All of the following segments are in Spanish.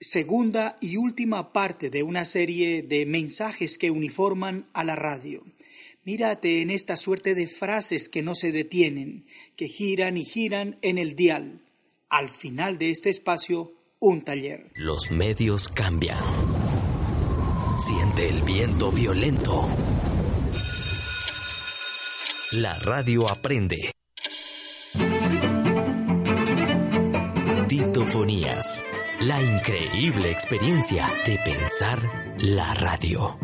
Segunda y última parte de una serie de mensajes que uniforman a la radio. Mírate en esta suerte de frases que no se detienen, que giran y giran en el dial. Al final de este espacio, un taller. Los medios cambian. Siente el viento violento. La radio aprende. Titofonías. La increíble experiencia de pensar la radio.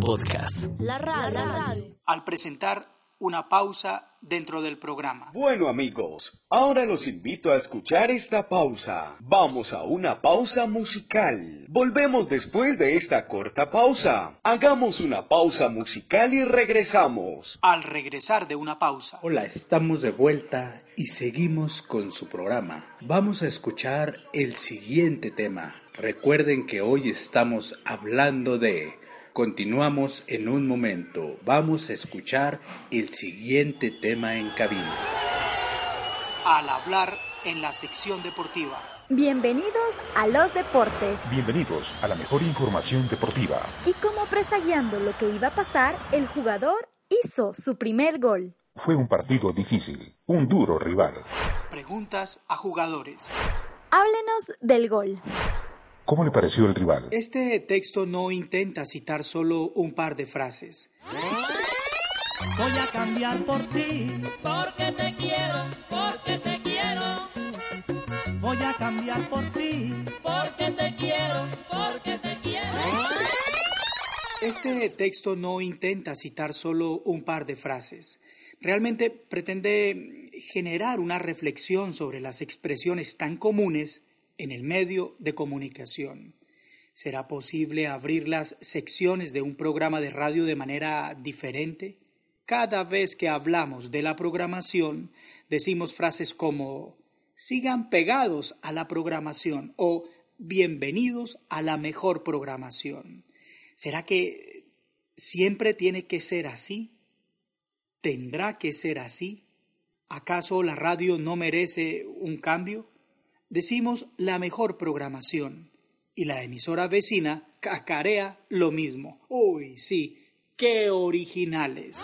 Podcast. La radio. Al presentar una pausa dentro del programa. Bueno amigos, ahora los invito a escuchar esta pausa. Vamos a una pausa musical. Volvemos después de esta corta pausa. Hagamos una pausa musical y regresamos. Al regresar de una pausa. Hola, estamos de vuelta y seguimos con su programa. Vamos a escuchar el siguiente tema. Recuerden que hoy estamos hablando de Continuamos en un momento. Vamos a escuchar el siguiente tema en cabina. Al hablar en la sección deportiva. Bienvenidos a los deportes. Bienvenidos a la mejor información deportiva. Y como presagiando lo que iba a pasar, el jugador hizo su primer gol. Fue un partido difícil, un duro rival. Preguntas a jugadores. Háblenos del gol. ¿Cómo le pareció el rival? Este texto no intenta citar solo un par de frases. Voy a cambiar por ti, porque te quiero, porque te quiero. Voy a cambiar por ti, porque te quiero, porque te quiero. Este texto no intenta citar solo un par de frases. Realmente pretende generar una reflexión sobre las expresiones tan comunes en el medio de comunicación. ¿Será posible abrir las secciones de un programa de radio de manera diferente? Cada vez que hablamos de la programación, decimos frases como sigan pegados a la programación o bienvenidos a la mejor programación. ¿Será que siempre tiene que ser así? ¿Tendrá que ser así? ¿Acaso la radio no merece un cambio? Decimos la mejor programación y la emisora vecina cacarea lo mismo. Uy, sí, qué originales.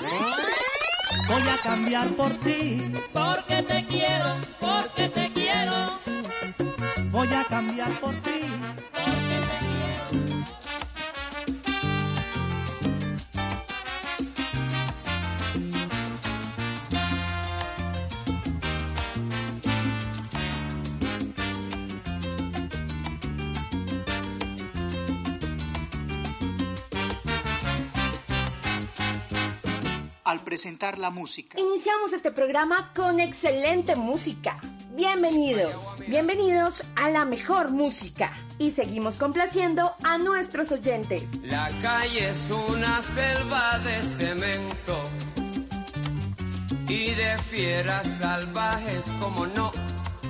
Voy a cambiar por ti, porque te quiero, porque te quiero. Voy a cambiar por al presentar la música. Iniciamos este programa con excelente música. Bienvenidos, bienvenidos a la mejor música. Y seguimos complaciendo a nuestros oyentes. La calle es una selva de cemento y de fieras salvajes como no.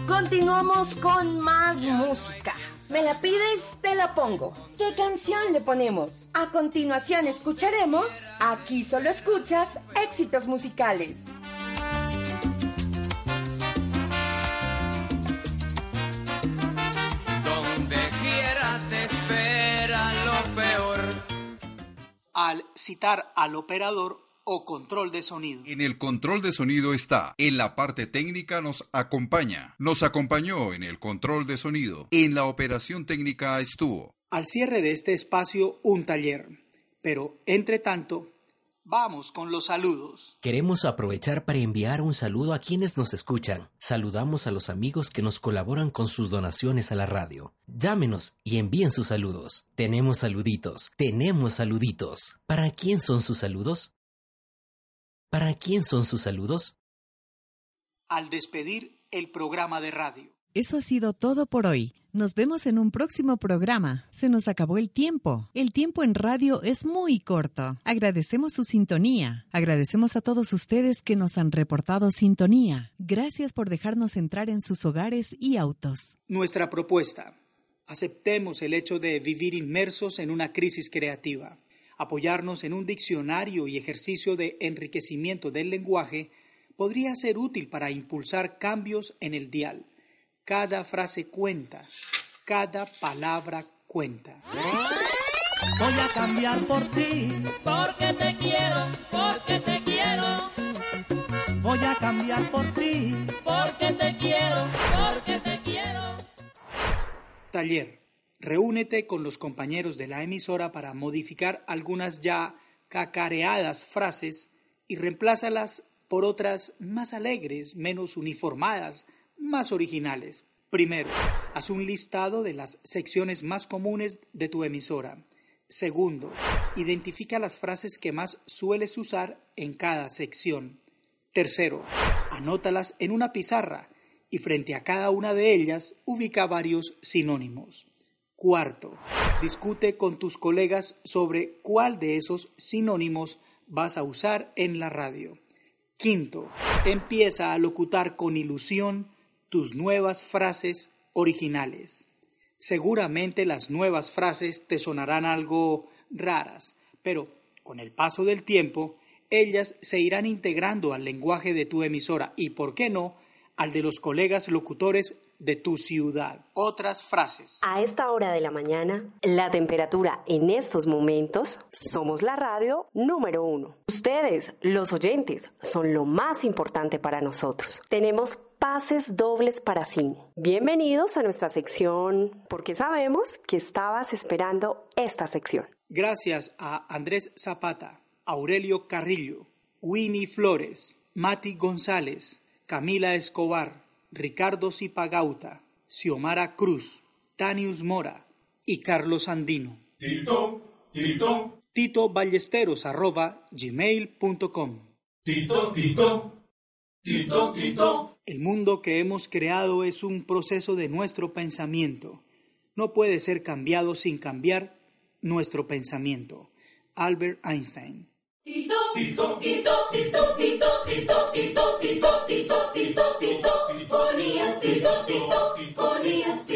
Continuamos con más música. Me la pides, te la pongo. ¿Qué canción le ponemos? A continuación escucharemos Aquí solo escuchas éxitos musicales. Donde quiera te espera lo peor. Al citar al operador o control de sonido. En el control de sonido está. En la parte técnica nos acompaña. Nos acompañó en el control de sonido. En la operación técnica estuvo. Al cierre de este espacio, un taller. Pero, entre tanto, vamos con los saludos. Queremos aprovechar para enviar un saludo a quienes nos escuchan. Saludamos a los amigos que nos colaboran con sus donaciones a la radio. Llámenos y envíen sus saludos. Tenemos saluditos. Tenemos saluditos. ¿Para quién son sus saludos? ¿Para quién son sus saludos? Al despedir el programa de radio. Eso ha sido todo por hoy. Nos vemos en un próximo programa. Se nos acabó el tiempo. El tiempo en radio es muy corto. Agradecemos su sintonía. Agradecemos a todos ustedes que nos han reportado sintonía. Gracias por dejarnos entrar en sus hogares y autos. Nuestra propuesta. Aceptemos el hecho de vivir inmersos en una crisis creativa. Apoyarnos en un diccionario y ejercicio de enriquecimiento del lenguaje podría ser útil para impulsar cambios en el dial. Cada frase cuenta, cada palabra cuenta. Voy a cambiar por ti, porque te quiero, porque te quiero. Voy a cambiar por ti, porque te quiero, porque te quiero. Taller. Reúnete con los compañeros de la emisora para modificar algunas ya cacareadas frases y reemplázalas por otras más alegres, menos uniformadas, más originales. Primero, haz un listado de las secciones más comunes de tu emisora. Segundo, identifica las frases que más sueles usar en cada sección. Tercero, anótalas en una pizarra y frente a cada una de ellas ubica varios sinónimos. Cuarto, discute con tus colegas sobre cuál de esos sinónimos vas a usar en la radio. Quinto, empieza a locutar con ilusión tus nuevas frases originales. Seguramente las nuevas frases te sonarán algo raras, pero con el paso del tiempo, ellas se irán integrando al lenguaje de tu emisora y, por qué no, al de los colegas locutores de tu ciudad. Otras frases. A esta hora de la mañana, la temperatura en estos momentos, somos la radio número uno. Ustedes, los oyentes, son lo más importante para nosotros. Tenemos pases dobles para cine. Bienvenidos a nuestra sección, porque sabemos que estabas esperando esta sección. Gracias a Andrés Zapata, Aurelio Carrillo, Winnie Flores, Mati González, Camila Escobar, Ricardo Zipagauta, Xiomara Cruz, Tanius Mora y Carlos Andino. Tito, Tito. Tito Ballesteros arroba gmail.com. Tito, Tito. Tito, Tito. El mundo que hemos creado es un proceso de nuestro pensamiento. No puede ser cambiado sin cambiar nuestro pensamiento. Albert Einstein. Tito, Tito, Tito, Tito, Tito, Tito, Tito, Tito, Tito, Tito, Tito, ponías Tito, Tito, ponías Tito, Tito,